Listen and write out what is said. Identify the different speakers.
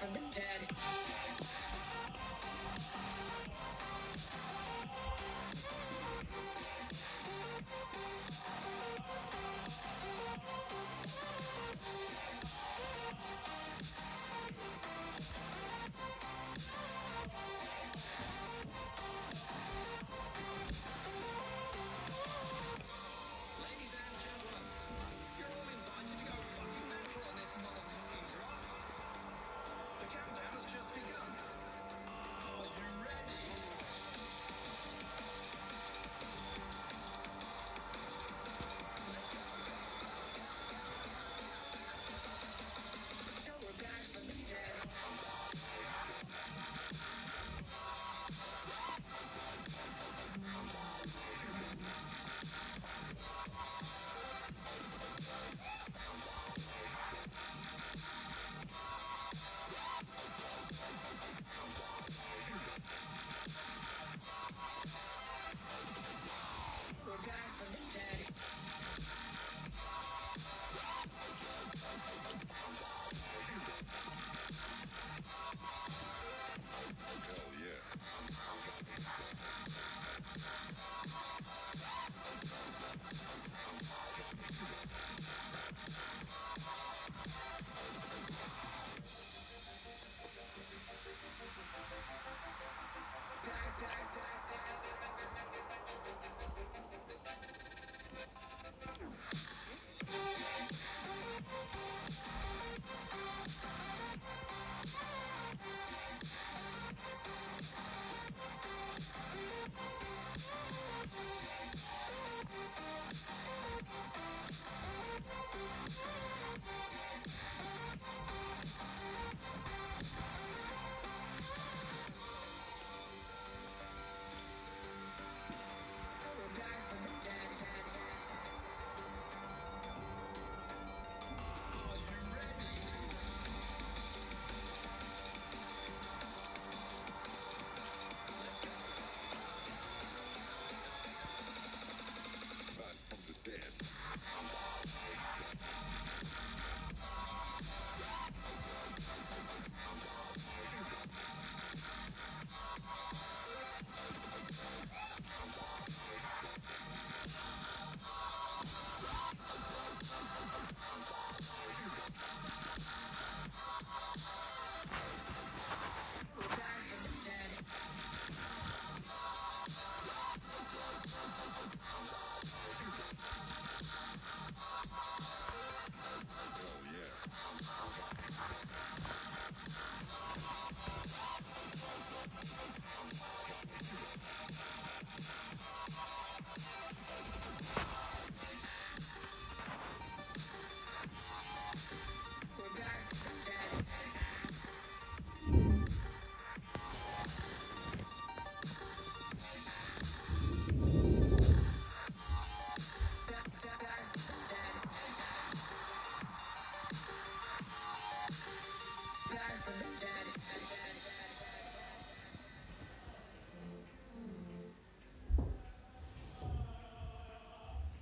Speaker 1: from the dead.